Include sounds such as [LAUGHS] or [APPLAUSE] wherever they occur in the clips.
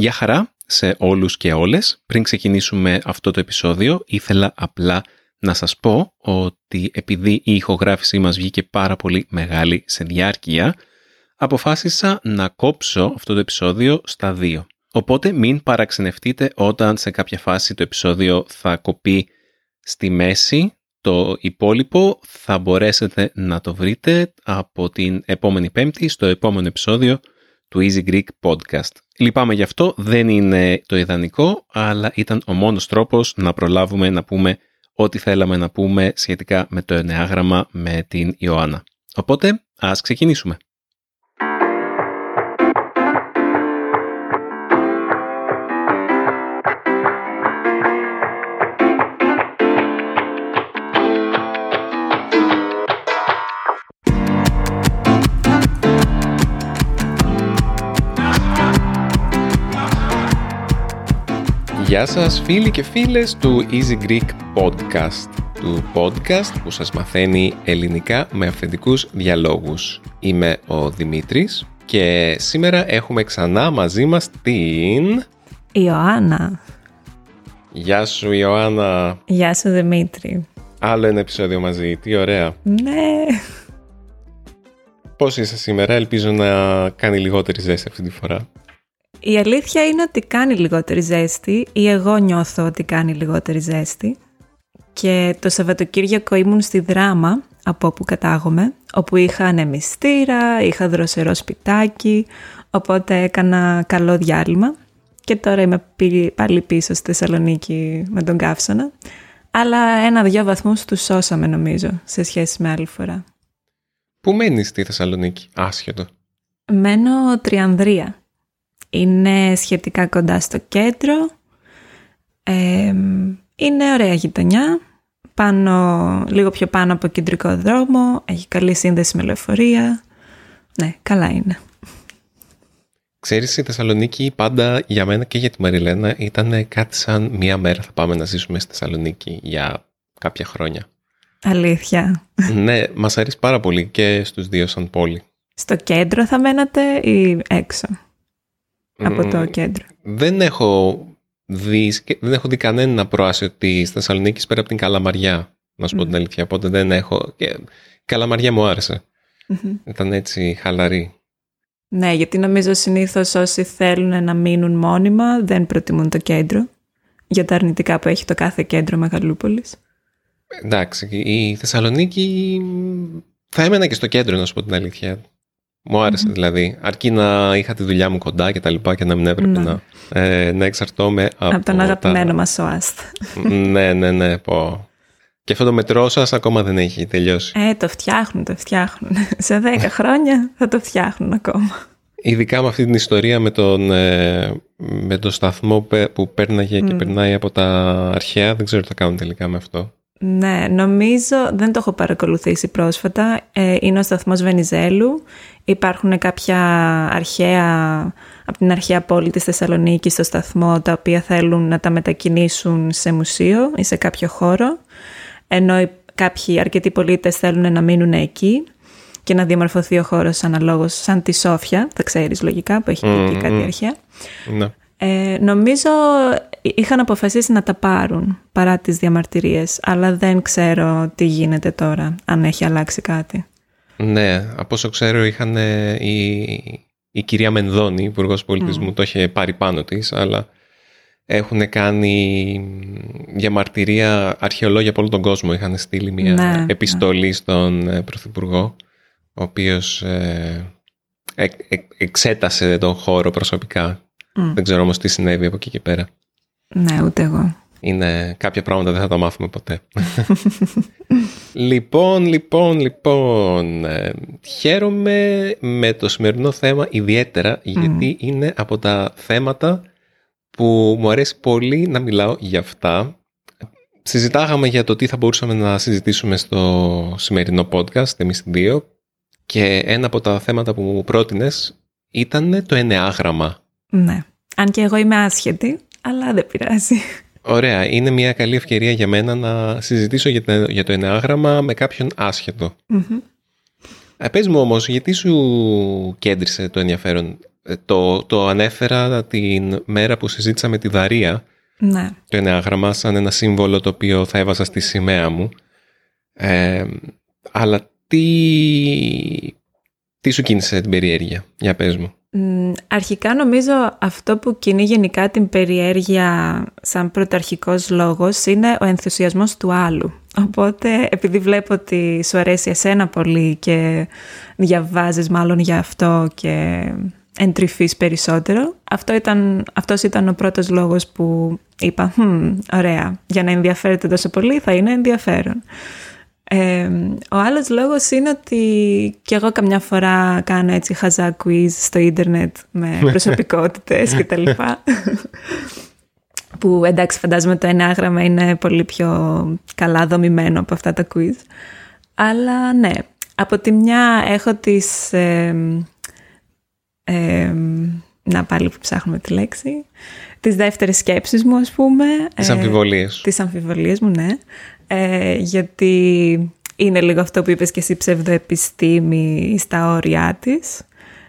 Γεια χαρά σε όλους και όλες. Πριν ξεκινήσουμε αυτό το επεισόδιο, ήθελα απλά να σας πω ότι επειδή η ηχογράφησή μας βγήκε πάρα πολύ μεγάλη σε διάρκεια, αποφάσισα να κόψω αυτό το επεισόδιο στα δύο. Οπότε μην παραξενευτείτε όταν σε κάποια φάση το επεισόδιο θα κοπεί στη μέση. Το υπόλοιπο θα μπορέσετε να το βρείτε από την επόμενη πέμπτη στο επόμενο επεισόδιο του Easy Greek Podcast. Λυπάμαι γι' αυτό, δεν είναι το ιδανικό, αλλά ήταν ο μόνος τρόπος να προλάβουμε να πούμε ό,τι θέλαμε να πούμε σχετικά με το ενεάγραμμα με την Ιωάννα. Οπότε, ας ξεκινήσουμε. Γεια σας φίλοι και φίλες του Easy Greek Podcast, του podcast που σας μαθαίνει ελληνικά με αυθεντικούς διαλόγους. Είμαι ο Δημήτρης και σήμερα έχουμε ξανά μαζί μας την... Ιωάννα. Γεια σου Ιωάννα. Γεια σου Δημήτρη. Άλλο ένα επεισόδιο μαζί, τι ωραία. Ναι. Πώς είσαι σήμερα, ελπίζω να κάνει λιγότερη ζέστη αυτή τη φορά. Η αλήθεια είναι ότι κάνει λιγότερη ζέστη ή εγώ νιώθω ότι κάνει λιγότερη ζέστη και το Σαββατοκύριακο ήμουν στη Δράμα από όπου κατάγομαι όπου είχα ανεμιστήρα, είχα δροσερό σπιτάκι οπότε έκανα καλό διάλειμμα και τώρα είμαι πάλι πίσω στη Θεσσαλονίκη με τον καύσωνα αλλά ένα-δυο βαθμούς τους σώσαμε νομίζω σε σχέση με άλλη φορά. Πού μένεις στη Θεσσαλονίκη, άσχετο; Μένω Τριανδρία. Είναι σχετικά κοντά στο κέντρο. είναι ωραία γειτονιά. Πάνω, λίγο πιο πάνω από κεντρικό δρόμο. Έχει καλή σύνδεση με λεωφορεία. Ναι, καλά είναι. Ξέρεις, η Θεσσαλονίκη πάντα για μένα και για τη Μαριλένα ήταν κάτι σαν μία μέρα θα πάμε να ζήσουμε στη Θεσσαλονίκη για κάποια χρόνια. Αλήθεια. [LAUGHS] ναι, μας αρέσει πάρα πολύ και στους δύο σαν πόλη. Στο κέντρο θα μένατε ή έξω; Από το κέντρο. Δεν έχω δεις, δεν έχω δει κανένα προάσιο της Θεσσαλονίκης πέρα από την Καλαμαριά, να σου πω την αλήθεια. Οπότε δεν έχω. Και η Καλαμαριά μου άρεσε. Ήταν έτσι χαλαρή. Ναι, γιατί νομίζω συνήθως όσοι θέλουν να μείνουν μόνιμα δεν προτιμούν το κέντρο για τα αρνητικά που έχει το κάθε κέντρο Μεγαλούπολης. Εντάξει, η Θεσσαλονίκη θα έμενα και στο κέντρο να σου πω την αλήθεια. Μου άρεσε δηλαδή. Αρκεί να είχα τη δουλειά μου κοντά και τα λοιπά και να μην έπρεπε να, ε, να εξαρτώμαι από. Από τον αγαπημένο τα... μα ΟΑΣΤ. ναι, ναι, ναι. Πω. Και αυτό το μετρό σας ακόμα δεν έχει τελειώσει. Ε, το φτιάχνουν, το φτιάχνουν. [LAUGHS] Σε 10 χρόνια θα το φτιάχνουν ακόμα. Ειδικά με αυτή την ιστορία με τον, ε, με τον σταθμό που πέρναγε και περνάει από τα αρχαία. Δεν ξέρω τι θα κάνουν τελικά με αυτό. Ναι, νομίζω, δεν το έχω παρακολουθήσει πρόσφατα, ε, είναι ο σταθμός Βενιζέλου. Υπάρχουν κάποια αρχαία, από την αρχαία πόλη της Θεσσαλονίκης στο σταθμό, τα οποία θέλουν να τα μετακινήσουν σε μουσείο ή σε κάποιο χώρο, ενώ κάποιοι αρκετοί πολίτες θέλουν να μείνουν εκεί και να διαμορφωθεί ο χώρος αναλόγως σαν τη Σόφια, θα ξέρεις λογικά που έχει mm, εκεί κάτι αρχαία. Ναι. Ε, νομίζω είχαν αποφασίσει να τα πάρουν παρά τις διαμαρτυρίες, αλλά δεν ξέρω τι γίνεται τώρα, αν έχει αλλάξει κάτι. Ναι, από όσο ξέρω είχαν η, η κυρία Μενδώνη, υπουργός πολιτισμού, το είχε πάρει πάνω της, αλλά έχουν κάνει διαμαρτυρία αρχαιολόγια από όλο τον κόσμο. Είχαν στείλει μια ναι, επιστολή ναι. στον ε, Πρωθυπουργό, ο οποίος ε, εξέτασε τον χώρο προσωπικά δεν ξέρω όμως τι συνέβη από εκεί και πέρα. Ναι, ούτε εγώ. Είναι κάποια πράγματα δεν θα τα μάθουμε ποτέ. λοιπόν, λοιπόν, λοιπόν. Ε, χαίρομαι με το σημερινό θέμα ιδιαίτερα γιατί είναι από τα θέματα που μου αρέσει πολύ να μιλάω για αυτά. Συζητάγαμε για το τι θα μπορούσαμε να συζητήσουμε στο σημερινό podcast, εμείς δύο. Και ένα από τα θέματα που μου πρότεινες ήταν το ενεάγραμμα. Ναι. Αν και εγώ είμαι άσχετη, αλλά δεν πειράζει. Ωραία. Είναι μια καλή ευκαιρία για μένα να συζητήσω για το ενεάγραμμα με κάποιον άσχετο. Mm-hmm. πες μου όμως, γιατί σου κέντρισε το ενδιαφέρον; Ε, το, το ανέφερα την μέρα που συζήτησα με τη Δαρία Ναι. το εννεάγραμμα σαν ένα σύμβολο το οποίο θα έβαζα στη σημαία μου. Ε, αλλά τι, τι σου κίνησε την περιέργεια, για πες μου. Μ, Αρχικά νομίζω αυτό που κινεί γενικά την περιέργεια σαν πρωταρχικός λόγος είναι ο ενθουσιασμός του άλλου. Οπότε επειδή βλέπω ότι σου αρέσει εσένα πολύ και διαβάζεις μάλλον για αυτό και εντρυφείς περισσότερο, αυτό ήταν, αυτός ήταν ο πρώτος λόγος που είπα «Χμ, ωραία, για να ενδιαφέρεται τόσο πολύ θα είναι ενδιαφέρον». Ε, ο άλλος λόγος είναι ότι και εγώ καμιά φορά κάνω έτσι χαζά quiz στο ίντερνετ με [LAUGHS] προσωπικότητες και τα λοιπά. που εντάξει φαντάζομαι το ενάγραμμα είναι πολύ πιο καλά δομημένο από αυτά τα quiz. Αλλά ναι, από τη μια έχω τις... ε, ε, να πάλι που ψάχνουμε τη λέξη. Τις δεύτερες σκέψεις μου ας πούμε. Τις Ε, αμφιβολίες. τις αμφιβολίες μου, ναι. Ε, γιατί είναι λίγο αυτό που είπες και εσύ ψευδοεπιστήμη στα όρια της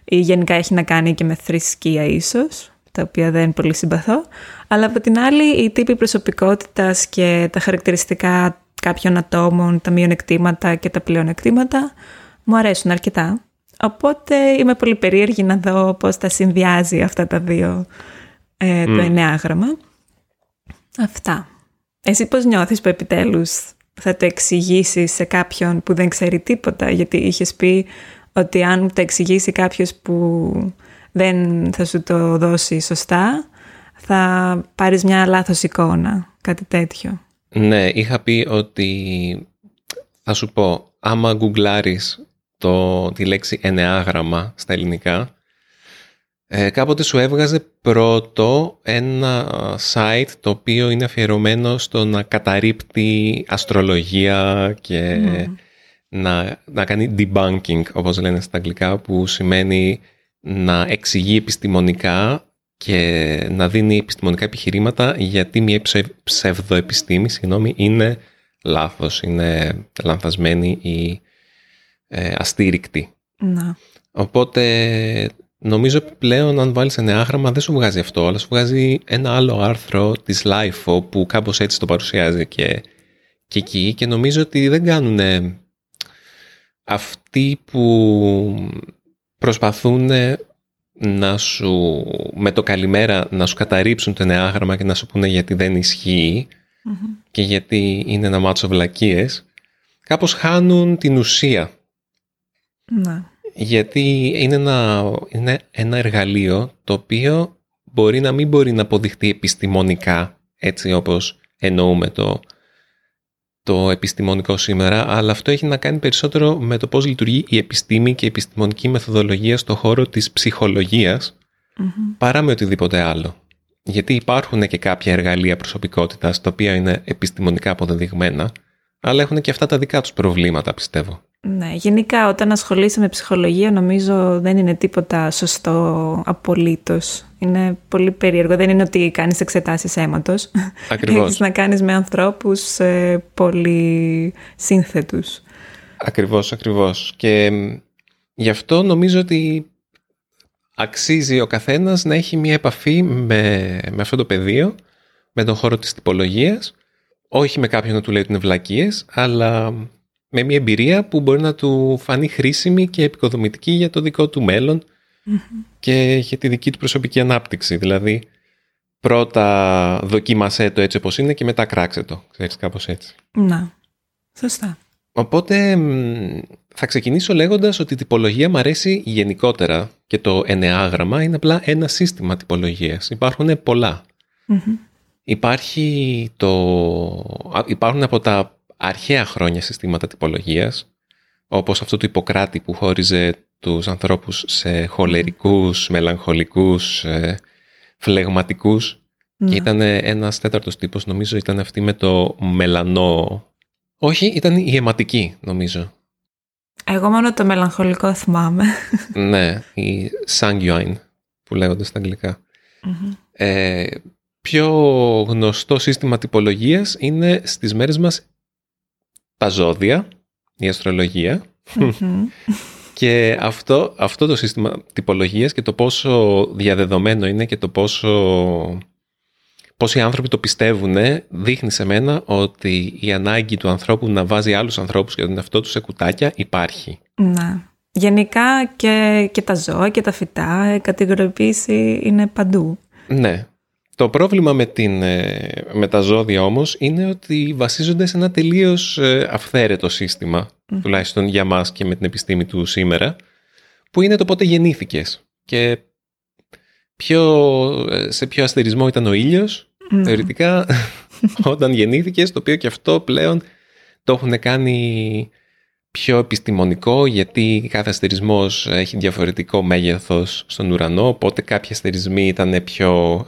ή γενικά έχει να κάνει και με θρησκεία ίσως, τα οποία δεν πολύ συμπαθώ. Αλλά από την άλλη οι τύποι προσωπικότητας και τα χαρακτηριστικά κάποιων ατόμων, τα μειονεκτήματα και τα πλεονεκτήματα μου αρέσουν αρκετά. Οπότε είμαι πολύ περίεργη να δω πώς τα συνδυάζει αυτά τα δύο ε, το Μμ. εννεάγραμμα. Αυτά. Εσύ πώς νιώθεις που επιτέλους θα το εξηγήσεις σε κάποιον που δεν ξέρει τίποτα, γιατί είχες πει ότι αν το εξηγήσει κάποιος που δεν θα σου το δώσει σωστά, θα πάρεις μια λάθος εικόνα, κάτι τέτοιο. Ναι, είχα πει ότι θα σου πω, άμα γκουγκλάρεις το, τη λέξη ενεάγραμμα στα ελληνικά, ε, κάποτε σου έβγαζε πρώτο ένα site το οποίο είναι αφιερωμένο στο να καταρρύπτει αστρολογία και Μμμ. να, να κάνει debunking, όπως λένε στα αγγλικά, που σημαίνει να εξηγεί επιστημονικά και να δίνει επιστημονικά επιχειρήματα γιατί μια ψευ- ψευδοεπιστήμη συγγνώμη, είναι λάθος, είναι λανθασμένη ή ε, αστήρικτη. Να. Οπότε νομίζω πλέον αν βάλεις ενεάγραμμα δεν σου βγάζει αυτό, αλλά σου βγάζει ένα άλλο άρθρο της LIFO που κάπως έτσι το παρουσιάζει και, και εκεί και νομίζω ότι δεν κάνουν αυτοί που προσπαθούν να σου με το καλημέρα να σου καταρρύψουν το ενεάγραμμα και να σου πούνε γιατί δεν ισχύει Μμμ. και γιατί είναι ένα μάτσο βλακίες κάπως χάνουν την ουσία Να. Γιατί είναι ένα, είναι ένα εργαλείο το οποίο μπορεί να μην μπορεί να αποδειχτεί επιστημονικά έτσι όπως εννοούμε το, το επιστημονικό σήμερα αλλά αυτό έχει να κάνει περισσότερο με το πώς λειτουργεί η επιστήμη και η επιστημονική μεθοδολογία στο χώρο της ψυχολογίας Μμμ. παρά με οτιδήποτε άλλο. Γιατί υπάρχουν και κάποια εργαλεία προσωπικότητας τα οποία είναι επιστημονικά αποδεδειγμένα αλλά έχουν και αυτά τα δικά τους προβλήματα πιστεύω. Ναι, γενικά όταν ασχολείσαι με ψυχολογία νομίζω δεν είναι τίποτα σωστό απολύτως. Είναι πολύ περίεργο. Δεν είναι ότι κάνεις εξετάσεις αίματος. Ακριβώς. Έχεις να κάνεις με ανθρώπους ε, πολύ σύνθετους. Ακριβώς, ακριβώς. Και μ, γι' αυτό νομίζω ότι αξίζει ο καθένας να έχει μια επαφή με, με αυτό το πεδίο, με τον χώρο της τυπολογίας, όχι με κάποιον να του λέει ότι είναι βλακίες, αλλά με μια εμπειρία που μπορεί να του φανεί χρήσιμη και επικοδομητική για το δικό του μέλλον και για τη δική του προσωπική ανάπτυξη. Δηλαδή, πρώτα δοκίμασέ το έτσι όπως είναι και μετά κράξε το. Ξέρεις, κάπως έτσι. Να, σωστά. Οπότε μ, θα ξεκινήσω λέγοντας ότι η τυπολογία μου αρέσει γενικότερα και το ενεάγραμμα είναι απλά ένα σύστημα τυπολογίας. Υπάρχουν πολλά. Μμμ. Υπάρχει το... α, Υπάρχουν από τα αρχαία χρόνια συστήματα τυπολογίας όπως αυτό του Ιπποκράτη που χώριζε τους ανθρώπους σε χολερικούς, μελαγχολικούς, ε, φλεγματικούς Να. και ήταν ένας τέταρτος τύπος, νομίζω ήταν αυτή με το μελανό. Όχι, ήταν η αιματική, νομίζω. Εγώ μόνο το μελαγχολικό θυμάμαι. [LAUGHS] ναι, η sanguine που λέγονται στα αγγλικά. Μμμ. Ε, πιο γνωστό σύστημα τυπολογίας είναι στις μέρες μας τα ζώδια, η αστρολογία Μμμ. Και αυτό, αυτό το σύστημα τυπολογίας και το πόσο διαδεδομένο είναι και το πόσο, πόσο οι άνθρωποι το πιστεύουν δείχνει σε μένα ότι η ανάγκη του ανθρώπου να βάζει άλλους ανθρώπους και τον εαυτό τους σε κουτάκια υπάρχει. Να. Γενικά και, και τα ζώα και τα φυτά, η κατηγοριοποίηση είναι παντού. Ναι. Το πρόβλημα με, την, ε, με τα ζώδια όμως είναι ότι βασίζονται σε ένα τελείως ε, αυθαίρετο σύστημα, τουλάχιστον για μας και με την επιστήμη του σήμερα, που είναι το πότε γεννήθηκες. Και ποιο, ε, σε ποιο αστερισμό ήταν ο ήλιος, mm. θεωρητικά, [LAUGHS] όταν γεννήθηκες, το οποίο και αυτό πλέον το έχουν κάνει πιο επιστημονικό γιατί κάθε αστερισμός έχει διαφορετικό μέγεθος στον ουρανό οπότε κάποιοι αστερισμοί ήταν πιο...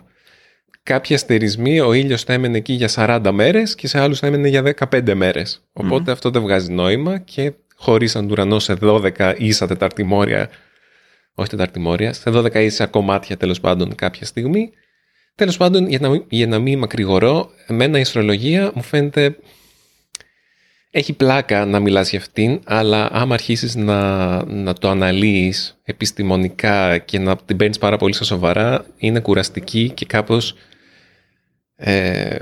Κάποιοι αστερισμοί ο ήλιος θα έμενε εκεί για 40 μέρες και σε άλλους θα έμενε για 15 μέρες. Οπότε αυτό δεν βγάζει νόημα και χωρίσαν τον ουρανό σε 12 ίσα τεταρτημόρια όχι τεταρτημόρια, σε 12 ίσα κομμάτια τέλος πάντων κάποια στιγμή. Τέλος πάντων, για να, για να μην μακρηγορώ, εμένα η αστρολογία μου φαίνεται έχει πλάκα να μιλάς για αυτήν, αλλά άμα αρχίσεις να, να το αναλύεις επιστημονικά και να την παίρνεις πάρα πολύ στα σοβαρά, είναι κουραστική και κάπως, ε,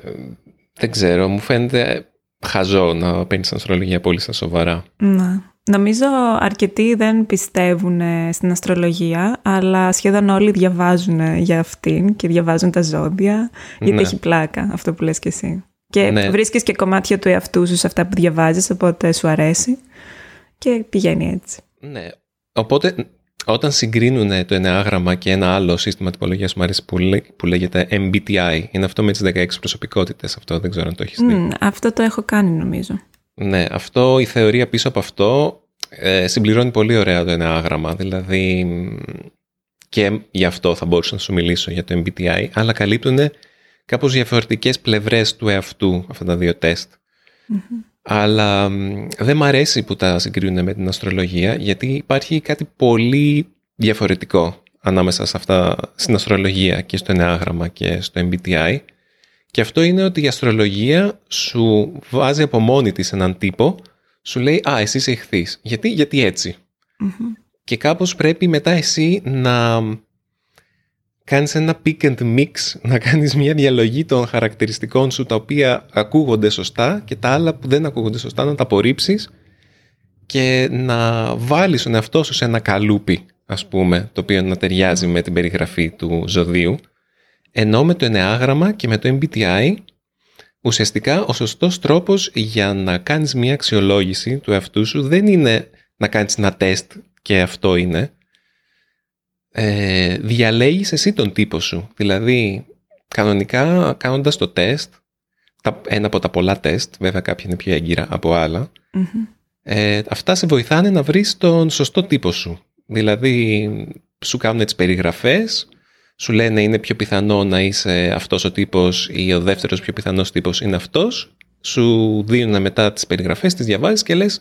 δεν ξέρω, μου φαίνεται χαζό να παίρνεις την αστρολογία πολύ στα σοβαρά. Να. Νομίζω αρκετοί δεν πιστεύουν στην αστρολογία, αλλά σχεδόν όλοι διαβάζουν για αυτήν και διαβάζουν τα ζώδια, γιατί ναι. έχει πλάκα αυτό που λες και εσύ. Και ναι. βρίσκεις και κομμάτια του εαυτού σου σε αυτά που διαβάζεις, οπότε σου αρέσει και πηγαίνει έτσι. Ναι, οπότε όταν συγκρίνουν το ενεάγραμμα και ένα άλλο σύστημα τυπολογίας μου αρέσει που, λέγεται MBTI, είναι αυτό με τις 16 προσωπικότητες, αυτό δεν ξέρω αν το έχεις δει. αυτό το έχω κάνει νομίζω. Ναι, αυτό, η θεωρία πίσω από αυτό ε, συμπληρώνει πολύ ωραία το ενεάγραμμα, δηλαδή και γι' αυτό θα μπορούσα να σου μιλήσω για το MBTI, αλλά καλύπτουν κάπως διαφορετικές πλευρές του εαυτού αυτά τα δύο τεστ. Αλλά δεν μ' αρέσει που τα συγκρίνουν με την αστρολογία γιατί υπάρχει κάτι πολύ διαφορετικό ανάμεσα σε αυτά, στην αστρολογία και στο ενεάγραμμα και στο MBTI και αυτό είναι ότι η αστρολογία σου βάζει από μόνη της έναν τύπο σου λέει «Α, εσύ είσαι ηχθής». Γιατί, γιατί Και κάπως πρέπει μετά εσύ να κάνεις ένα pick and mix, να κάνεις μια διαλογή των χαρακτηριστικών σου τα οποία ακούγονται σωστά και τα άλλα που δεν ακούγονται σωστά να τα απορρίψεις και να βάλεις τον εαυτό σου σε ένα καλούπι, ας πούμε, το οποίο να ταιριάζει με την περιγραφή του ζωδίου. Ενώ με το ενεάγραμμα και με το MBTI, ουσιαστικά ο σωστός τρόπος για να κάνεις μια αξιολόγηση του εαυτού σου δεν είναι να κάνεις ένα τεστ και αυτό είναι, ε, διαλέγεις εσύ τον τύπο σου. Δηλαδή, κανονικά κάνοντας το τεστ, ένα από τα πολλά τεστ, βέβαια κάποια είναι πιο έγκυρα από ε, αυτά σε βοηθάνε να βρεις τον σωστό τύπο σου. Δηλαδή, σου κάνουν τις περιγραφές, σου λένε είναι πιο πιθανό να είσαι αυτός ο τύπος ή ο δεύτερος πιο πιθανός τύπος είναι αυτός, σου δίνουν μετά τις περιγραφές, τις διαβάζεις και λες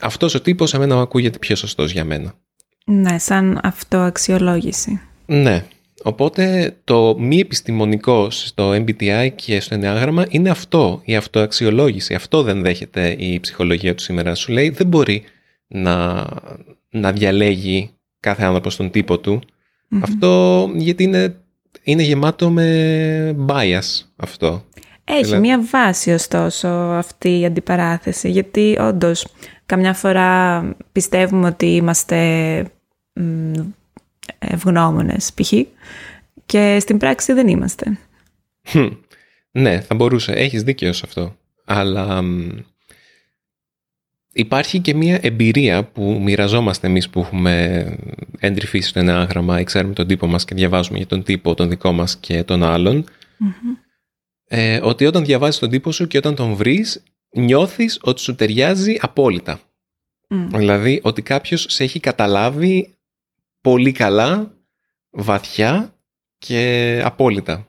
αυτός ο τύπος εμένα ακούγεται πιο σωστός για μένα. Ναι, σαν αυτοαξιολόγηση. Ναι. Οπότε το μη επιστημονικό στο MBTI και στο ενεάγραμμα είναι αυτό, η αυτοαξιολόγηση. Αυτό δεν δέχεται η ψυχολογία του σήμερα. Σου λέει δεν μπορεί να, να διαλέγει κάθε άνθρωπος τον τύπο του. Αυτό γιατί είναι, είναι γεμάτο με bias αυτό. Έχει δηλαδή... μία βάση ωστόσο αυτή η αντιπαράθεση γιατί όντως Καμιά φορά πιστεύουμε ότι είμαστε ευγνώμονες π.χ. και στην πράξη δεν είμαστε. Ναι, θα μπορούσε. Έχεις δίκιο σε αυτό. Αλλά υπάρχει και μια εμπειρία που μοιραζόμαστε εμείς που έχουμε εντρυφήσει στο ενάγραμμα ή ξέρουμε τον τύπο μας και διαβάζουμε για τον τύπο, τον δικό μας και τον αλλον ε, ότι όταν διαβάζεις τον τύπο σου και όταν τον βρεις νιώθεις ότι σου ταιριάζει απόλυτα. Δηλαδή ότι κάποιος σε έχει καταλάβει πολύ καλά, βαθιά και απόλυτα.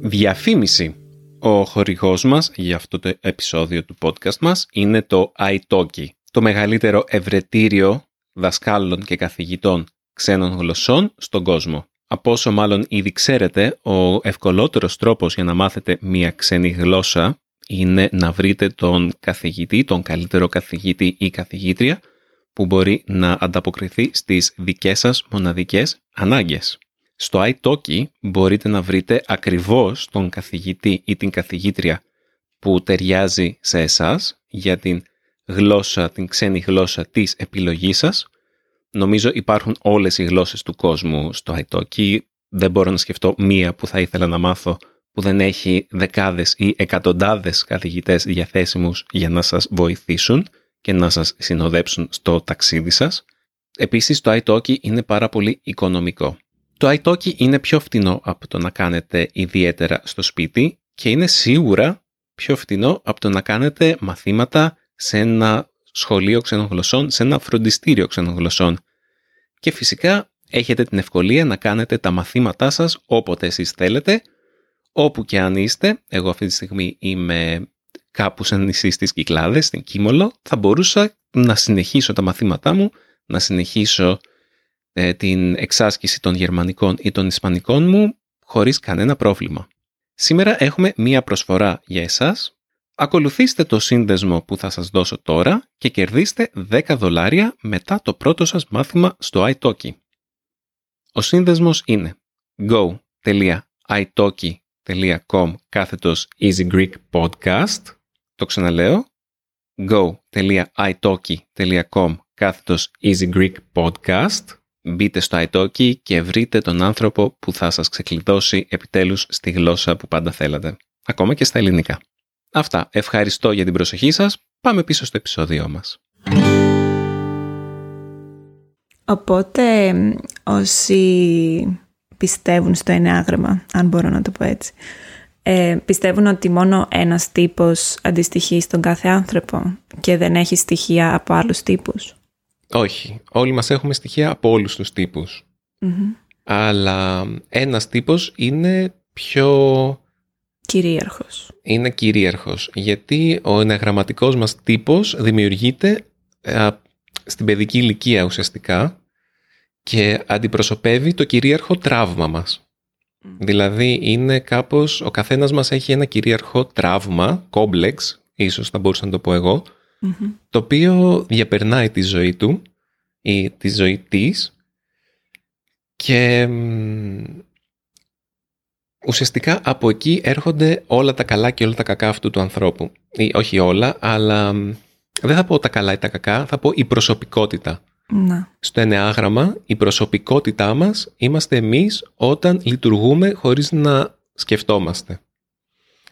Διαφήμιση. Ο χορηγός μας για αυτό το επεισόδιο του podcast μας είναι το iTalki, το μεγαλύτερο ευρετήριο δασκάλων και καθηγητών ξένων γλωσσών στον κόσμο. Από όσο μάλλον ήδη ξέρετε, ο ευκολότερος τρόπος για να μάθετε μία ξένη γλώσσα είναι να βρείτε τον καθηγητή, τον καλύτερο καθηγητή ή καθηγήτρια που μπορεί να ανταποκριθεί στις δικές σας μοναδικές ανάγκες. Στο iTalki μπορείτε να βρείτε ακριβώς τον καθηγητή ή την καθηγήτρια που ταιριάζει σε εσάς για την γλώσσα, την ξένη γλώσσα της επιλογής σας. Νομίζω υπάρχουν όλες οι γλώσσες του κόσμου στο iTalki. Δεν μπορώ να σκεφτώ μία που θα ήθελα να μάθω που δεν έχει δεκάδες ή εκατοντάδες καθηγητές διαθέσιμους για να σας βοηθήσουν και να σας συνοδέψουν στο ταξίδι σας. Επίσης το iTalki είναι πάρα πολύ οικονομικό. Το iTalki είναι πιο φτηνό από το να κάνετε ιδιαίτερα στο σπίτι και είναι σίγουρα πιο φτηνό από το να κάνετε μαθήματα σε ένα σχολείο ξενογλωσσών, σε ένα φροντιστήριο ξενογλωσσών. Και φυσικά έχετε την ευκολία να κάνετε τα μαθήματά σας όποτε εσείς θέλετε, όπου και αν είστε. Εγώ αυτή τη στιγμή είμαι κάπου σε νησί στις Κυκλάδες, στην Κίμολο, θα μπορούσα να συνεχίσω τα μαθήματά μου, να συνεχίσω ε, την εξάσκηση των γερμανικών ή των ισπανικών μου χωρίς κανένα πρόβλημα. Σήμερα έχουμε μία προσφορά για εσάς. Ακολουθήστε το σύνδεσμο που θα σας δώσω τώρα και κερδίστε 10 δολάρια μετά το πρώτο σας μάθημα στο iTalki. Ο σύνδεσμος είναι go.italki.com κάθετος Easy Greek Podcast το ξαναλέω go.italki.com κάθετος Easy Greek Podcast Μπείτε στο italki και βρείτε τον άνθρωπο που θα σας ξεκλειδώσει επιτέλους στη γλώσσα που πάντα θέλατε. Ακόμα και στα ελληνικά. Αυτά. Ευχαριστώ για την προσοχή σας. Πάμε πίσω στο επεισόδιό μας. Οπότε όσοι πιστεύουν στο ενάγραμμα, αν μπορώ να το πω έτσι, ε, πιστεύουν ότι μόνο ένας τύπος αντιστοιχεί στον κάθε άνθρωπο και δεν έχει στοιχεία από άλλους τύπους; Όχι. Όλοι μας έχουμε στοιχεία από όλους τους τυπους Αλλά ένας τύπος είναι πιο... Κυρίαρχος. Είναι κυρίαρχος. Γιατί ο εναγραμματικός μας τύπος δημιουργείται ε, στην παιδική ηλικία ουσιαστικά και αντιπροσωπεύει το κυρίαρχο τραύμα μας. Δηλαδή είναι κάπως, ο καθένας μας έχει ένα κυρίαρχο τραύμα, κόμπλεξ, ίσως θα μπορούσα να το πω εγώ, το οποίο διαπερνάει τη ζωή του ή τη ζωή της και ουσιαστικά από εκεί έρχονται όλα τα καλά και όλα τα κακά αυτού του ανθρώπου. Ή, όχι όλα, αλλά δεν θα πω τα καλά ή τα κακά, θα πω η προσωπικότητα. Να. Στο ενεάγραμμα, η προσωπικότητά μας είμαστε εμείς όταν λειτουργούμε χωρίς να σκεφτόμαστε.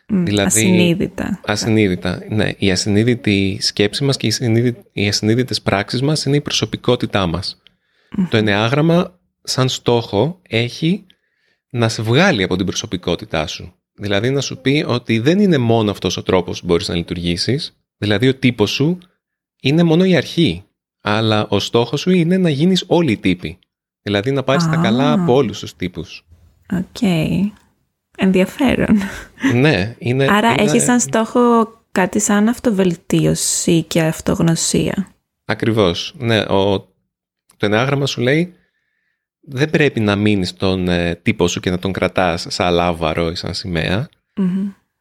Δηλαδή, ασυνείδητα. Ασυνείδητα, ναι. Η ασυνείδητη σκέψη μας και οι, ασυνείδητε οι ασυνείδητες πράξεις μας είναι η προσωπικότητά μας. Το ενεάγραμμα σαν στόχο έχει να σε βγάλει από την προσωπικότητά σου. Δηλαδή να σου πει ότι δεν είναι μόνο αυτός ο τρόπος που μπορείς να λειτουργήσεις. Δηλαδή ο τύπος σου είναι μόνο η αρχή. Αλλά ο στόχος σου είναι να γίνεις όλοι οι τύποι. Δηλαδή να πάρεις τα καλά από όλους τους τύπους. Οκ. Ενδιαφέρον. Ναι, είναι... Άρα είναι... έχεις σαν στόχο κάτι σαν αυτοβελτίωση και αυτογνωσία. Ακριβώς. Ναι, ο... το εννεάγραμμα σου λέει δεν πρέπει να μείνεις στον ε, τύπο σου και να τον κρατάς σαν λάβαρο ή σαν σημαία.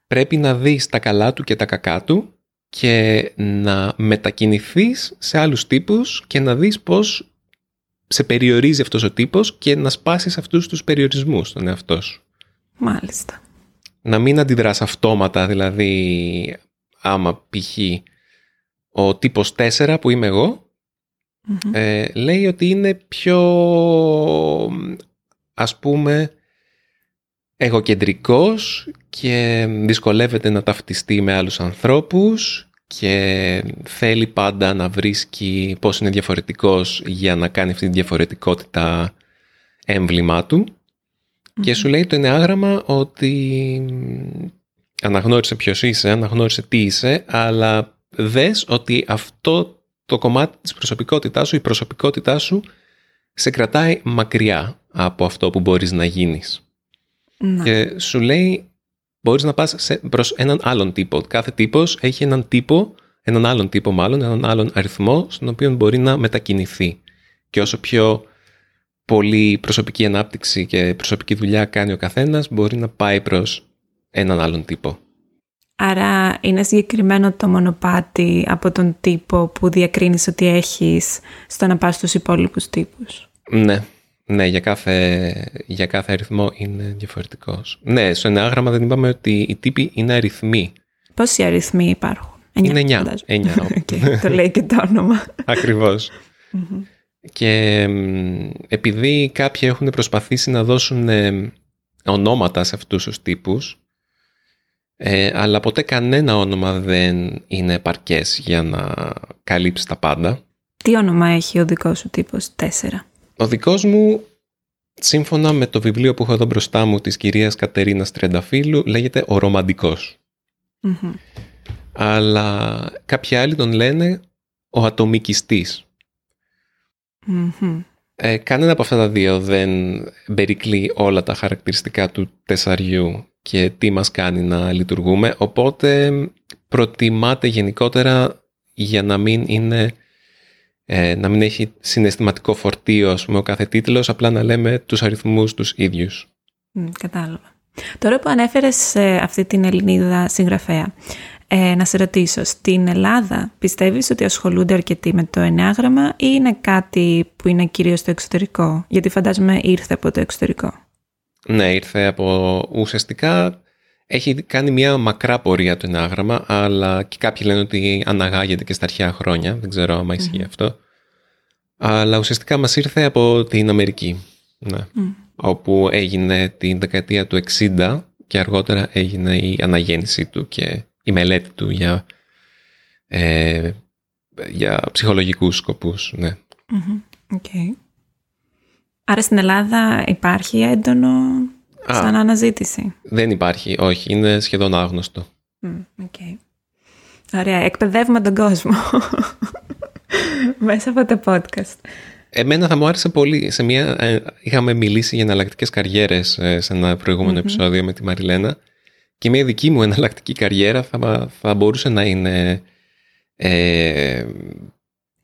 Πρέπει να δεις τα καλά του και τα κακά του και να μετακινηθείς σε άλλους τύπους και να δεις πώς σε περιορίζει αυτός ο τύπος και να σπάσεις αυτούς τους περιορισμούς στον εαυτό σου. Μάλιστα. Να μην αντιδράς αυτόματα, δηλαδή άμα π.χ. ο τύπος 4 που είμαι ε, λέει ότι είναι πιο ας πούμε εγωκεντρικός και δυσκολεύεται να ταυτιστεί με άλλους ανθρώπους και θέλει πάντα να βρίσκει πώς είναι διαφορετικός για να κάνει αυτή τη διαφορετικότητα έμβλημά του. Και σου λέει το ενεάγραμμα ότι αναγνώρισε ποιος είσαι, αναγνώρισε τι είσαι, αλλά δες ότι αυτό το κομμάτι της προσωπικότητάς σου, η προσωπικότητάς σου σε κρατάει μακριά από αυτό που μπορείς να γίνεις. Και σου λέει μπορείς να πας σε, προς έναν άλλον τύπο. Κάθε τύπος έχει έναν τύπο, έναν άλλον τύπο μάλλον, έναν άλλον αριθμό στον οποίο μπορεί να μετακινηθεί. Και όσο πιο πολύ προσωπική ανάπτυξη και προσωπική δουλειά κάνει ο καθένας, μπορεί να πάει προς έναν άλλον τύπο. Άρα είναι συγκεκριμένο το μονοπάτι από τον τύπο που διακρίνεις ότι έχεις στο να πας στους υπόλοιπους τύπους. Ναι, ναι, για κάθε, για κάθε αριθμό είναι διαφορετικός. Ναι, στο ενάγραμμα δεν είπαμε ότι οι τύποι είναι αριθμοί. Πόσοι αριθμοί υπάρχουν; είναι εννιά. εννιά okay, [LAUGHS] το λέει και το όνομα. [LAUGHS] Ακριβώς. Και επειδή κάποιοι έχουν προσπαθήσει να δώσουν ε, ονόματα σε αυτούς τους τύπους, ε, αλλά ποτέ κανένα όνομα δεν είναι επαρκές για να καλύψει τα πάντα. Τι όνομα έχει ο δικός σου τύπος 4? Ο δικός μου, σύμφωνα με το βιβλίο που έχω εδώ μπροστά μου της κυρίας Κατερίνας Τρενταφύλου, λέγεται «Ο ρομαντικος Αλλά κάποιοι άλλοι τον λένε «Ο ατομικιστής». Ε, κανένα από αυτά τα δύο δεν περικλεί όλα τα χαρακτηριστικά του τεσσαριού και τι μας κάνει να λειτουργούμε, οπότε προτιμάται γενικότερα για να μην είναι ε, να μην έχει συναισθηματικό φορτίο ας πούμε, ο κάθε τίτλος, απλά να λέμε τους αριθμούς τους ίδιους. κατάλαβα. Τώρα που ανέφερες αυτή την Ελληνίδα συγγραφέα, ε, να σε ρωτήσω, στην Ελλάδα πιστεύεις ότι ασχολούνται αρκετοί με το εννιάγραμμα ή είναι κάτι που είναι κυρίως στο εξωτερικό, γιατί φαντάζομαι ήρθε από το εξωτερικό. Ναι, ήρθε από ουσιαστικά έχει κάνει μια μακρά πορεία το ενάγραμμα, αλλά και κάποιοι λένε ότι αναγάγεται και στα αρχαία χρόνια. Δεν ξέρω αν ισχύει αυτό. Αλλά ουσιαστικά μας ήρθε από την Αμερική. Ναι. Όπου έγινε την δεκαετία του 60 και αργότερα έγινε η αναγέννησή του και η μελέτη του για, ε, για ψυχολογικούς σκοπούς. Ναι. Okay. Άρα στην Ελλάδα υπάρχει έντονο σαν αναζήτηση. Δεν υπάρχει, όχι. Είναι σχεδόν άγνωστο. okay. Ωραία, εκπαιδεύουμε τον κόσμο [LAUGHS] μέσα από το podcast. Εμένα θα μου άρεσε πολύ. Σε μια, ε, είχαμε μιλήσει για εναλλακτικές καριέρες ε, σε ένα προηγούμενο επεισόδιο με τη Μαριλένα και μια δική μου εναλλακτική καριέρα θα, θα μπορούσε να είναι... Ε,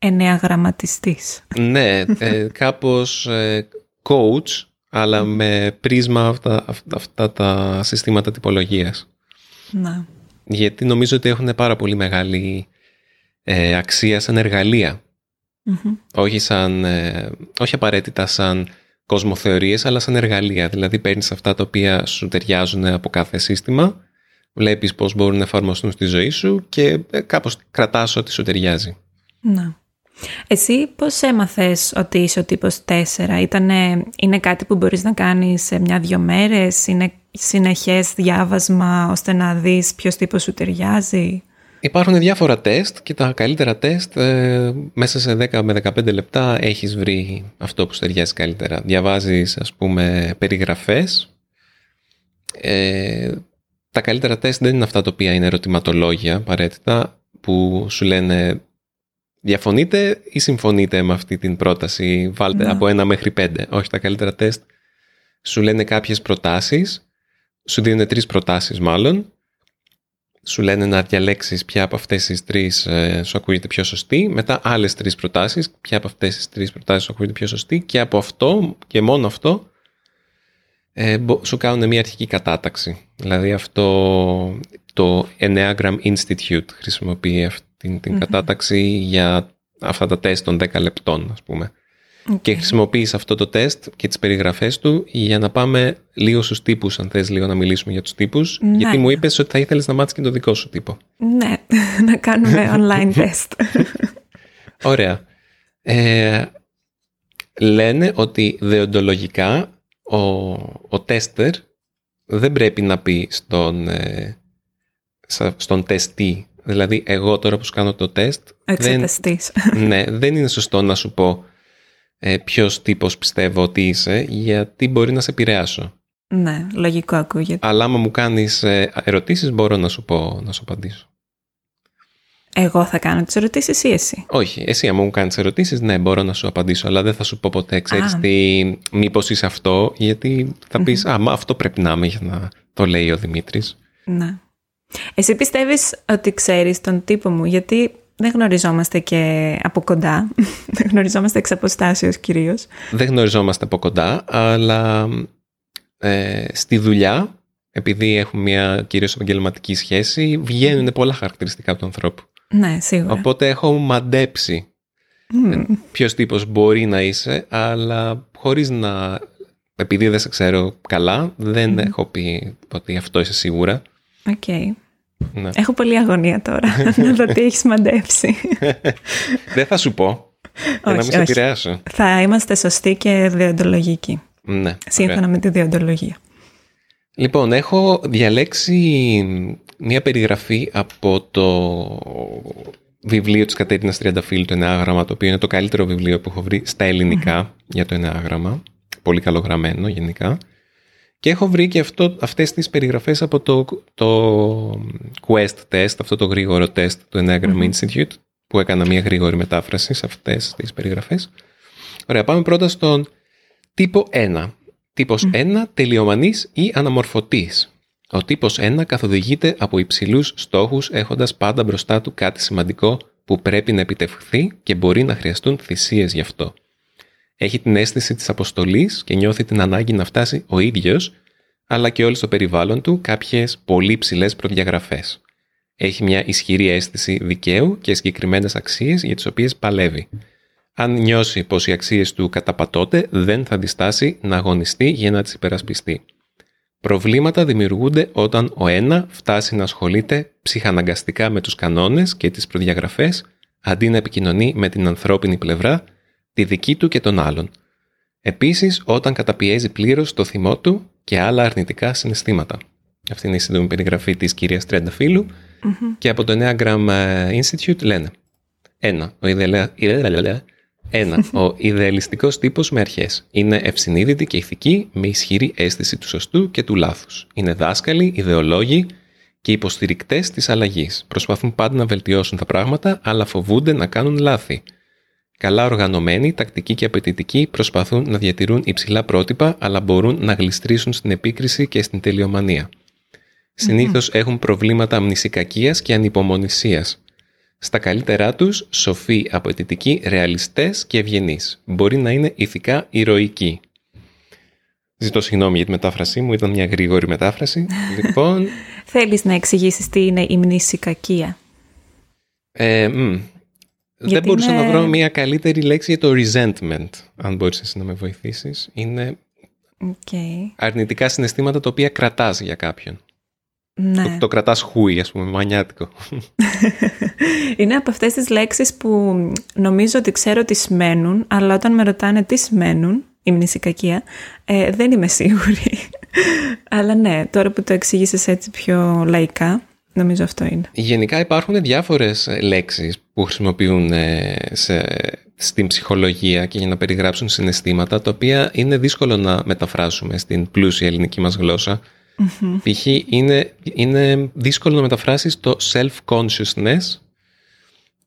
Εννεαγραμματιστής. Ναι, ε, κάπως ε, coach, αλλά με πρίσμα αυτά, αυτά τα συστήματα τυπολογίας. Να. Γιατί νομίζω ότι έχουν πάρα πολύ μεγάλη ε, αξία σαν εργαλεια Όχι, σαν, ε, όχι απαραίτητα σαν κοσμοθεωρίες, αλλά σαν εργαλεία. Δηλαδή παίρνεις αυτά τα οποία σου ταιριάζουν από κάθε σύστημα, βλέπεις πώς μπορούν να εφαρμοστούν στη ζωή σου και ε, κάπως κρατάς ό,τι σου ταιριάζει. Να. Εσύ πώς έμαθες ότι είσαι ο τύπος 4, Ήτανε, είναι κάτι που μπορείς να κάνεις σε μια-δυο μέρες, είναι συνεχές διάβασμα ώστε να δεις ποιος τύπος σου ταιριάζει; Υπάρχουν διάφορα τεστ και τα καλύτερα τεστ ε, μέσα σε 10 με 15 λεπτά έχεις βρει αυτό που ταιριάζει καλύτερα. Διαβάζεις ας πούμε περιγραφές. Ε, τα καλύτερα τεστ δεν είναι αυτά τα οποία είναι ερωτηματολόγια απαραίτητα που σου λένε διαφωνείτε ή συμφωνείτε με αυτή την πρόταση βάλτε ναι. από ένα μέχρι πέντε; Όχι τα καλύτερα τεστ σου λένε κάποιες προτάσεις σου δίνουν τρεις προτάσεις μάλλον σου λένε να διαλέξεις ποια από αυτές τις τρεις ε, σου ακούγεται πιο σωστή, μετά άλλες τρεις προτάσεις, ποια από αυτές τις τρεις προτάσεις σου ακούγεται πιο σωστή και από αυτό και μόνο αυτό ε, σου κάνουν μια αρχική κατάταξη. Δηλαδή αυτό το Enneagram Institute χρησιμοποιεί αυτή την κατάταξη για αυτά τα τεστ των 10 λεπτών ας πούμε. Και χρησιμοποιείς αυτό το τεστ και τις περιγραφές του για να πάμε λίγο στους τύπους, αν θες λίγο να μιλήσουμε για τους τύπους. Ναι. Γιατί μου είπες ότι θα ήθελες να μάθεις και το δικό σου τύπο. Ναι, [LAUGHS] να κάνουμε [LAUGHS] online τεστ. Ωραία. Ε, λένε ότι δεοντολογικά ο, ο τέστερ δεν πρέπει να πει στον, ε, στον τεστή. Δηλαδή, εγώ τώρα που σου κάνω το τεστ. Δεν, [LAUGHS] ναι, δεν είναι σωστό να σου πω ε, ποιος τύπος πιστεύω ότι είσαι, γιατί μπορεί να σε επηρεάσω. Ναι, λογικό ακούγεται. Αλλά άμα μου κάνεις ε, ερωτήσεις μπορώ να σου πω, να σου απαντήσω. Εγώ θα κάνω τις ερωτήσεις ή εσύ; Όχι, εσύ άμα μου κάνεις ερωτήσεις, ναι, μπορώ να σου απαντήσω, αλλά δεν θα σου πω ποτέ, ξέρεις τι, μήπως είσαι αυτό, γιατί θα πεις, α, μα αυτό πρέπει να είμαι για να το λέει ο Δημήτρης. Ναι. Εσύ πιστεύεις ότι ξέρεις τον τύπο μου, γιατί δεν γνωριζόμαστε και από κοντά. [LAUGHS] Δεν γνωριζόμαστε εξ αποστάσεως κυρίως. Δεν γνωριζόμαστε από κοντά, αλλά ε, στη δουλειά επειδή έχουμε μια κυρίως επαγγελματική σχέση, βγαίνουν πολλά χαρακτηριστικά από τον άνθρωπο. Ναι, σίγουρα. Οπότε έχω μαντέψει Μμμ. ποιος τύπος μπορεί να είσαι, αλλά χωρίς να... Επειδή δεν σε ξέρω καλά, δεν έχω πει ότι αυτό είσαι σίγουρα. Οκ. Ναι. Έχω πολλή αγωνία τώρα [LAUGHS] να δω τι έχεις μαντέψει. [LAUGHS] δεν θα σου πω, για να Όχι, μην σε όχι. επηρεάσω. Θα είμαστε σωστοί και διοντολογικοί. Ναι, Σύμφωνα ωραία. με τη διοντολογία. Λοιπόν, έχω διαλέξει μια περιγραφή από το βιβλίο της Κατέρινας Τριανταφύλου, το Ενεάγραμμα, το οποίο είναι το καλύτερο βιβλίο που έχω βρει στα ελληνικα για το Ενεάγραμμα. Πολύ καλογραμμένο γενικά. Και έχω βρει και αυτό, αυτές τις περιγραφές από το, το Quest test, αυτό το γρήγορο τεστ του Enneagram Institute, που έκανα μια γρήγορη μετάφραση σε αυτές τις περιγραφές. Ωραία, πάμε πρώτα στον τύπο 1. Τύπος 1, τελειομανής ή αναμορφωτής. Ο τύπος 1 καθοδηγείται από υψηλούς στόχους έχοντας πάντα μπροστά του κάτι σημαντικό που πρέπει να επιτευχθεί και μπορεί να χρειαστούν θυσίες γι' αυτό. Έχει την αίσθηση της αποστολής και νιώθει την ανάγκη να φτάσει ο ίδιος, αλλά και όλοι στο περιβάλλον του κάποιες πολύ ψηλές προδιαγραφές. Έχει μια ισχυρή αίσθηση δικαίου και συγκεκριμένες αξίες για τις οποίες παλεύει. Αν νιώσει πως οι αξίες του καταπατώνται, δεν θα διστάσει να αγωνιστεί για να τις υπερασπιστεί. Προβλήματα δημιουργούνται όταν ο ένα φτάσει να ασχολείται ψυχαναγκαστικά με τους κανόνες και τις προδιαγραφές, αντί να επικοινωνεί με την ανθρώπινη πλευρά, τη δική του και των άλλων. Επίσης, όταν καταπιέζει πλήρως το θυμό του και άλλα αρνητικά συναισθήματα. Αυτή είναι η σύντομη περιγραφή της κυρίας Τρενταφύλου και από το Enneagram ε, Institute λένε ένα, ο, ιδεαλα... Ένα, ο ιδεαλιστικός τύπος με αρχές. Είναι ευσυνείδητη και ηθική, με ισχυρή αίσθηση του σωστού και του λάθους. Είναι δάσκαλοι, ιδεολόγοι και υποστηρικτές της αλλαγής. Προσπαθούν πάντα να βελτιώσουν τα πράγματα, αλλά φοβούνται να κάνουν λάθη. Καλά οργανωμένοι, τακτικοί και απαιτητικοί προσπαθούν να διατηρούν υψηλά πρότυπα, αλλά μπορούν να γλιστρήσουν στην επίκριση και στην τελειομανία. Συνήθως έχουν προβλήματα αμνησικακίας και ανυπομονησίας. Στα καλύτερά τους, σοφοί, απαιτητικοί, ρεαλιστές και ευγενείς. Μπορεί να είναι ηθικά ηρωικοί. Ζητώ συγγνώμη για τη μετάφρασή μου, ήταν μια γρήγορη μετάφραση. [LAUGHS] λοιπόν, Θέλεις να εξηγήσεις τι είναι η μνησικακία; ε, μ, δεν Γιατί μπορούσα είναι- να βρω μια καλύτερη λέξη για το resentment, αν μπορείς εσύ να με βοηθήσεις. Είναι Οκ. αρνητικά συναισθήματα τα οποία κρατάς για κάποιον. Ναι. Το, το κρατάς χούι, ας πούμε, μανιάτικο. [LAUGHS] Είναι από αυτές τις λέξεις που νομίζω ότι ξέρω τι σημαίνουν, αλλά όταν με ρωτάνε τι σημαίνουν, η μνησικακία, ε, δεν είμαι σίγουρη. [LAUGHS] αλλά ναι, τώρα που το εξήγησες έτσι πιο λαϊκά, νομίζω αυτό είναι. Γενικά υπάρχουν διάφορες ε, λέξεις που χρησιμοποιούν ε, σε, στην ψυχολογία και για να περιγράψουν συναισθήματα, τα οποία είναι δύσκολο να μεταφράσουμε στην πλούσια ελληνική μας γλώσσα. Π.χ. Είναι, είναι δύσκολο να μεταφράσεις το self-consciousness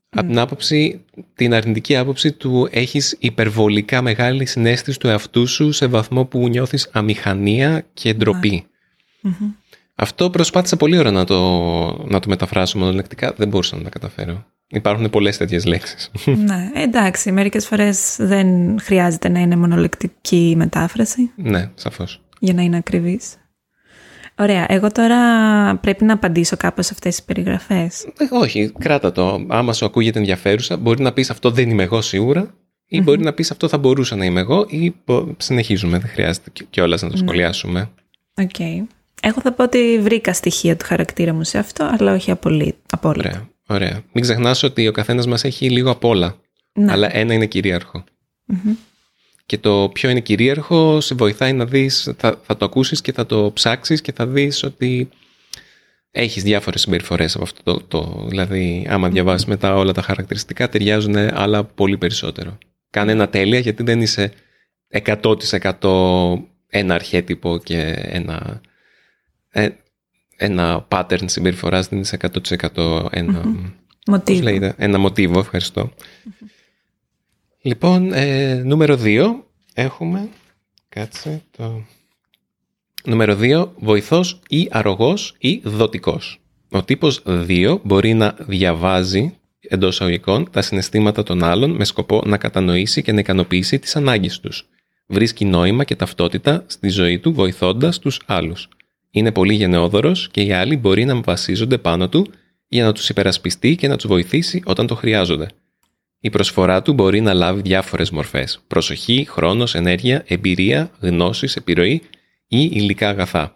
από την άποψη, την αρνητική άποψη του έχεις υπερβολικά μεγάλη συνέστηση του εαυτού σου σε βαθμό που νιώθεις αμηχανία και ντροπή. Αυτό προσπάθησα πολύ ώρα να το, να το μεταφράσω μονολεκτικά. Δεν μπορούσα να τα καταφέρω. Υπάρχουν πολλές τέτοιες λέξεις. ναι, εντάξει, μερικές φορές δεν χρειάζεται να είναι μονολεκτική η μετάφραση ναι, σαφώς. για να είναι ακριβής. Ωραία, εγώ τώρα πρέπει να απαντήσω κάπως σε αυτές τις περιγραφές. Ε, όχι, κράτα το. Άμα σου ακούγεται ενδιαφέρουσα, μπορεί να πεις αυτό δεν είμαι εγώ σίγουρα ή μπορεί να πεις αυτό θα μπορούσα να είμαι εγώ ή μπο- συνεχίζουμε, δεν χρειάζεται κιόλας να το σχολιάσουμε. Οκ. Εγώ θα πω ότι βρήκα στοιχεία του χαρακτήρα μου σε αυτό, αλλά όχι απολύ- απόλυτα. Ωραία, ωραία. Μην ξεχνάς ότι ο καθένας μας έχει λίγο απ' όλα, Ναι. αλλά ένα είναι κυρίαρχο. Και το ποιο είναι κυρίαρχο σε βοηθάει να δεις, θα, θα το ακούσεις και θα το ψάξεις και θα δεις ότι έχεις διάφορες συμπεριφορές από αυτό το, το δηλαδή άμα διαβάσεις μετά όλα τα χαρακτηριστικά ταιριάζουν άλλα πολύ περισσότερο. Κάνε ένα τέλεια γιατί δεν είσαι 100% ένα αρχέτυπο και ένα, ε, ένα pattern συμπεριφοράς δεν είσαι 100% ένα... Πώς Μοτίβο. λέγεται, ένα μοτίβο, ευχαριστώ. Λοιπόν, ε, νούμερο 2 έχουμε, κάτσε το... Νούμερο 2, βοηθός ή αρρωγός ή δοτικός. Ο τύπος 2 μπορεί να διαβάζει εντός εισαγωγικών τα συναισθήματα των άλλων με σκοπό να κατανοήσει και να ικανοποιήσει τις ανάγκες τους. Βρίσκει νόημα και ταυτότητα στη ζωή του βοηθώντας τους άλλους. Είναι πολύ γενναιόδωρος και οι άλλοι μπορεί να βασίζονται πάνω του για να τους υπερασπιστεί και να τους βοηθήσει όταν το χρειάζονται. Η προσφορά του μπορεί να λάβει διάφορες μορφές. Προσοχή, χρόνος, ενέργεια, εμπειρία, γνώσεις, επιρροή ή υλικά αγαθά.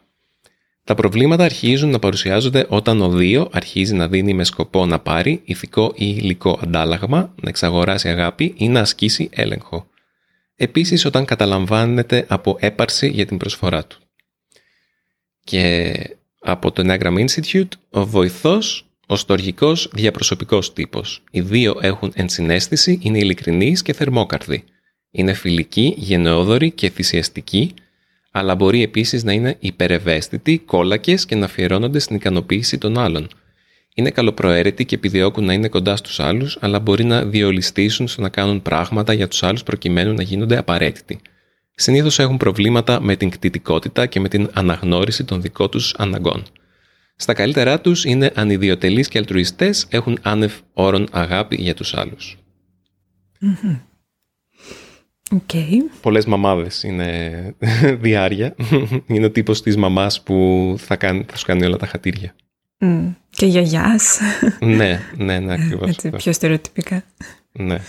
Τα προβλήματα αρχίζουν να παρουσιάζονται όταν ο δύο αρχίζει να δίνει με σκοπό να πάρει ηθικό ή υλικό αντάλλαγμα, να εξαγοράσει αγάπη ή να ασκήσει έλεγχο. Επίσης όταν καταλαμβάνεται από έπαρση για την προσφορά του. Και από το Enneagram Institute, ο βοηθός, ο στοργικός διαπροσωπικός τύπος. Οι δύο έχουν ενσυναίσθηση, είναι ειλικρινείς και θερμόκαρδοι. Είναι φιλικοί, γενναιόδοροι και θυσιαστικοί, αλλά μπορεί επίσης να είναι υπερευαίσθητοι, κόλακες και να αφιερώνονται στην ικανοποίηση των άλλων. Είναι καλοπροαίρετοι και επιδιώκουν να είναι κοντά στους άλλους, αλλά μπορεί να διολυστήσουν στο να κάνουν πράγματα για τους άλλους προκειμένου να γίνονται απαραίτητοι. Συνήθως έχουν προβλήματα με την κτητικότητα και με την αναγνώριση των δικών τους αναγκών. Στα καλύτερά τους είναι ανιδιοτελείς και αλτρουιστές, έχουν άνευ όρων αγάπη για τους άλλους. Okay. Πολλές μαμάδες είναι [LAUGHS] διάρκεια. είναι ο τύπος της μαμάς που θα, κάνει, θα σου κάνει όλα τα χατήρια. Mm. Και γιαγιάς. ναι, ναι, ναι, ακριβώς. Έτσι, πιο στερεοτυπικά. Ναι.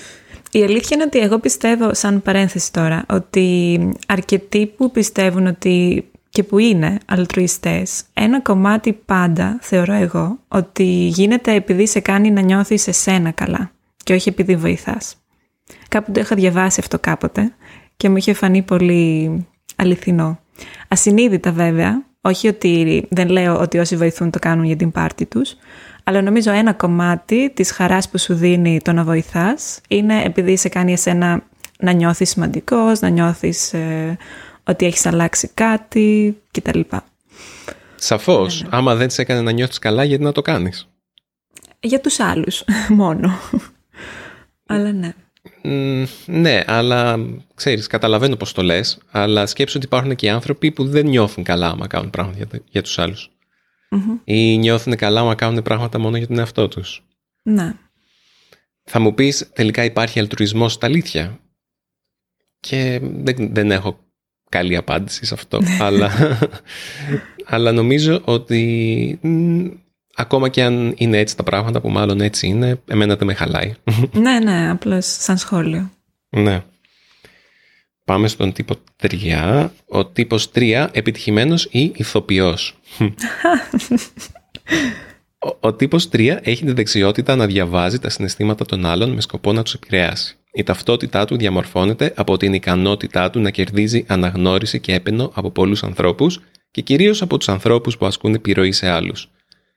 Η αλήθεια είναι ότι εγώ πιστεύω, σαν παρένθεση τώρα, ότι αρκετοί που πιστεύουν ότι και που είναι αλτρουιστές, ένα κομμάτι πάντα, θεωρώ εγώ, ότι γίνεται επειδή σε κάνει να νιώθεις εσένα καλά και όχι επειδή βοηθάς. Κάπου το είχα διαβάσει αυτό κάποτε και μου είχε φανεί πολύ αληθινό. Ασυνείδητα βέβαια, όχι ότι δεν λέω ότι όσοι βοηθούν το κάνουν για την πάρτη τους, αλλά νομίζω ένα κομμάτι της χαράς που σου δίνει το να βοηθάς είναι επειδή σε κάνει εσένα να νιώθεις σημαντικός, να νιώθεις ε, ότι έχεις αλλάξει κάτι κτλ. Σαφώς, ναι, ναι. άμα δεν σε έκανε να νιώθεις καλά γιατί να το κάνεις; Για τους άλλους [LAUGHS] μόνο. αλλά ναι ναι, αλλά ξέρεις, καταλαβαίνω πώς το λες, αλλά σκέψου ότι υπάρχουν και άνθρωποι που δεν νιώθουν καλά άμα κάνουν πράγματα για, για τους αλλους Ή νιώθουν καλά άμα κάνουν πράγματα μόνο για τον εαυτό τους. Ναι. Θα μου πεις, τελικά υπάρχει αλτρουισμός στα αλήθεια; Και δεν, δεν έχω καλή απάντηση σε αυτό, [LAUGHS] αλλά, αλλά νομίζω ότι Ακόμα και αν είναι έτσι τα πράγματα που μάλλον έτσι είναι, εμένα δεν με χαλάει. ναι, ναι, απλώς σαν σχόλιο. Ναι. Πάμε στον τύπο 3. Ο τύπος 3, επιτυχημένος ή ηθοποιός. [LAUGHS] ο, ο τύπος 3 έχει τη δεξιότητα να διαβάζει τα συναισθήματα των άλλων με σκοπό να τους επηρεάσει. Η ταυτότητά του διαμορφώνεται από την ικανότητά του να κερδίζει αναγνώριση και έπαινο από πολλούς ανθρώπους και κυρίως από τους ανθρώπους που ασκούν επιρροή σε άλλους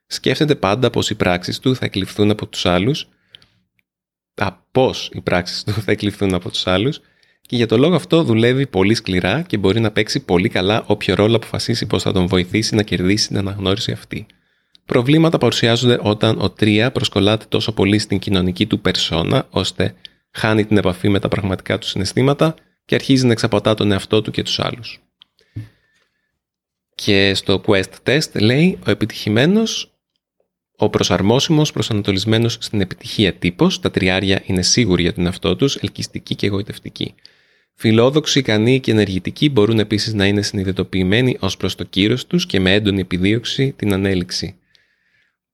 σκέφτεται πάντα πως οι πράξεις του θα εκλειφθούν από τους άλλους, α, πώς οι πράξεις του θα εκλειφθούν από τους άλλους και για το λόγο αυτό δουλεύει πολύ σκληρά και μπορεί να παίξει πολύ καλά όποιο ρόλο αποφασίσει πως θα τον βοηθήσει να κερδίσει την αναγνώριση αυτή. Προβλήματα παρουσιάζονται όταν ο Τρία προσκολάται τόσο πολύ στην κοινωνική του περσόνα, ώστε χάνει την επαφή με τα πραγματικά του συναισθήματα και αρχίζει να εξαπατά τον εαυτό του και τους άλλους. Και στο Quest Test λέει ο επιτυχημένος ο προσαρμόσιμος προσανατολισμένος στην επιτυχία τύπος, τα τριάρια είναι σίγουροι για τον εαυτό τους, ελκυστικοί και εγωιτευτικοί. Φιλόδοξοι, ικανοί και ενεργητικοί μπορούν επίσης να είναι συνειδητοποιημένοι ως προς το κύρος τους και με έντονη επιδίωξη την ανέλυξη.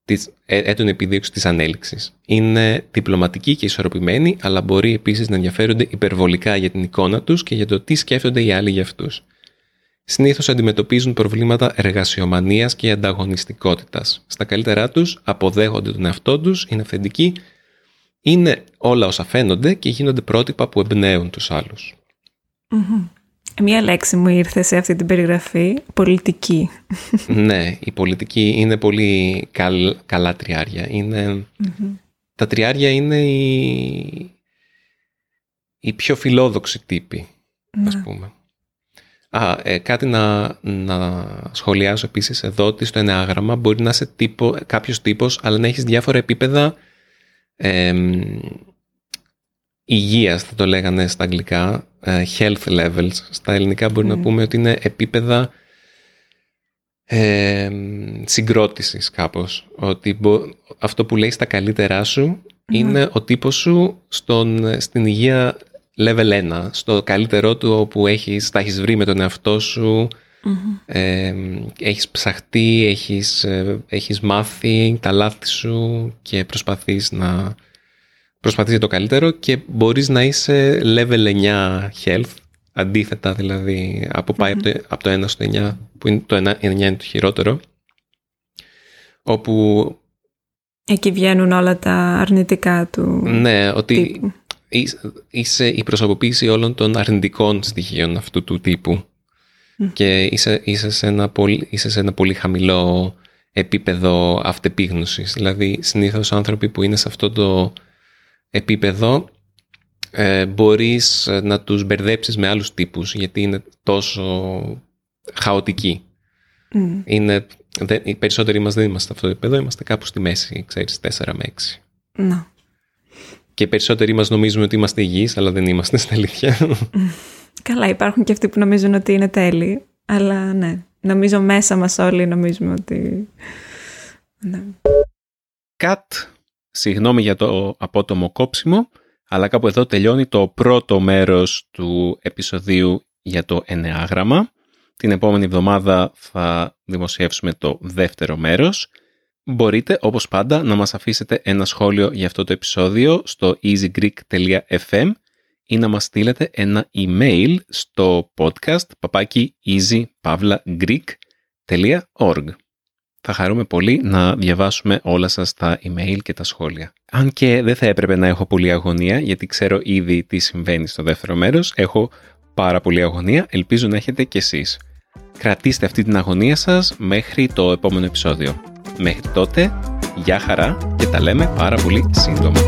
Της, ε, έντονη επιδίωξη της ανέλυξης. Είναι διπλωματικοί και ισορροπημένοι, αλλά μπορεί επίσης να ενδιαφέρονται υπερβολικά για την εικόνα τους και για το τι σκέφτονται οι άλλοι για αυτούς συνήθως αντιμετωπίζουν προβλήματα εργασιομανίας και ανταγωνιστικότητας. Στα καλύτερά τους αποδέχονται τον εαυτό τους, είναι αυθεντικοί, είναι όλα όσα φαίνονται και γίνονται πρότυπα που εμπνέουν τους αλλους Μία λέξη μου ήρθε σε αυτή την περιγραφή, πολιτική. ναι, η πολιτική είναι πολύ καλά τριάρια. Τα τριάρια είναι οι, οι πιο φιλόδοξοι τύποι, ας ναι. πούμε. Α, ε, κάτι να, να σχολιάσω επίσης εδώ ότι στο ενεάγραμμα μπορεί να είσαι τύπο, κάποιος τύπος αλλά να έχεις διάφορα επίπεδα ε, υγείας θα το λέγανε στα αγγλικά ε, health levels. Στα ελληνικά μπορεί να πούμε ότι είναι επίπεδα ε, συγκρότησης κάπως. Ότι αυτό που λέει στα καλύτερά σου είναι ο τύπος σου στον, στην υγεία level 1, στο καλύτερό του όπου έχεις, τα έχεις βρει με τον εαυτό σου, Ε, έχεις ψαχτεί, έχεις, ε, έχεις μάθει τα λάθη σου και προσπαθείς να προσπαθείς το καλύτερο και μπορείς να είσαι level 9 health αντίθετα δηλαδή από, πάει από, το, από το 1 στο 9 που είναι το 9 είναι το χειρότερο όπου Εκεί βγαίνουν όλα τα αρνητικά του Ναι, ότι είσαι η προσωποποίηση όλων των αρνητικών στοιχείων αυτού του τύπου. Και είσαι, είσαι, σε ένα πολύ, είσαι σε ένα πολύ χαμηλό επίπεδο αυτεπίγνωσης. Δηλαδή, συνήθως άνθρωποι που είναι σε αυτό το επίπεδο ε, μπορείς να τους μπερδέψεις με άλλους τύπους γιατί είναι τόσο χαοτικοί. Είναι, δεν, οι περισσότεροι μας δεν είμαστε σε αυτό το επίπεδο, είμαστε κάπου στη μέση, ξέρεις, 4 με 6. Να. Και οι περισσότεροι μας νομίζουμε ότι είμαστε υγιείς, αλλά δεν είμαστε στην αλήθεια. [LAUGHS] Καλά, υπάρχουν και αυτοί που νομίζουν ότι είναι τέλειοι, αλλά ναι, νομίζω μέσα μας όλοι νομίζουμε ότι... Ναι. Κατ, συγγνώμη για το απότομο κόψιμο, αλλά κάπου εδώ τελειώνει το πρώτο μέρος του επεισοδίου για το ενεάγραμμα. Την επόμενη εβδομάδα θα δημοσιεύσουμε το δεύτερο μέρος. Μπορείτε, όπως πάντα, να μας αφήσετε ένα σχόλιο για αυτό το επεισόδιο στο easygreek.fm ή να μας στείλετε ένα email στο podcast papaki easypavlagreek.org. Θα χαρούμε πολύ να διαβάσουμε όλα σας τα email και τα σχόλια. Αν και δεν θα έπρεπε να έχω πολύ αγωνία, γιατί ξέρω ήδη τι συμβαίνει στο δεύτερο μέρος, έχω πάρα πολύ αγωνία, ελπίζω να έχετε κι εσείς. Κρατήστε αυτή την αγωνία σας μέχρι το επόμενο επεισόδιο. Μέχρι τότε, γεια χαρά και τα λέμε πάρα πολύ σύντομα.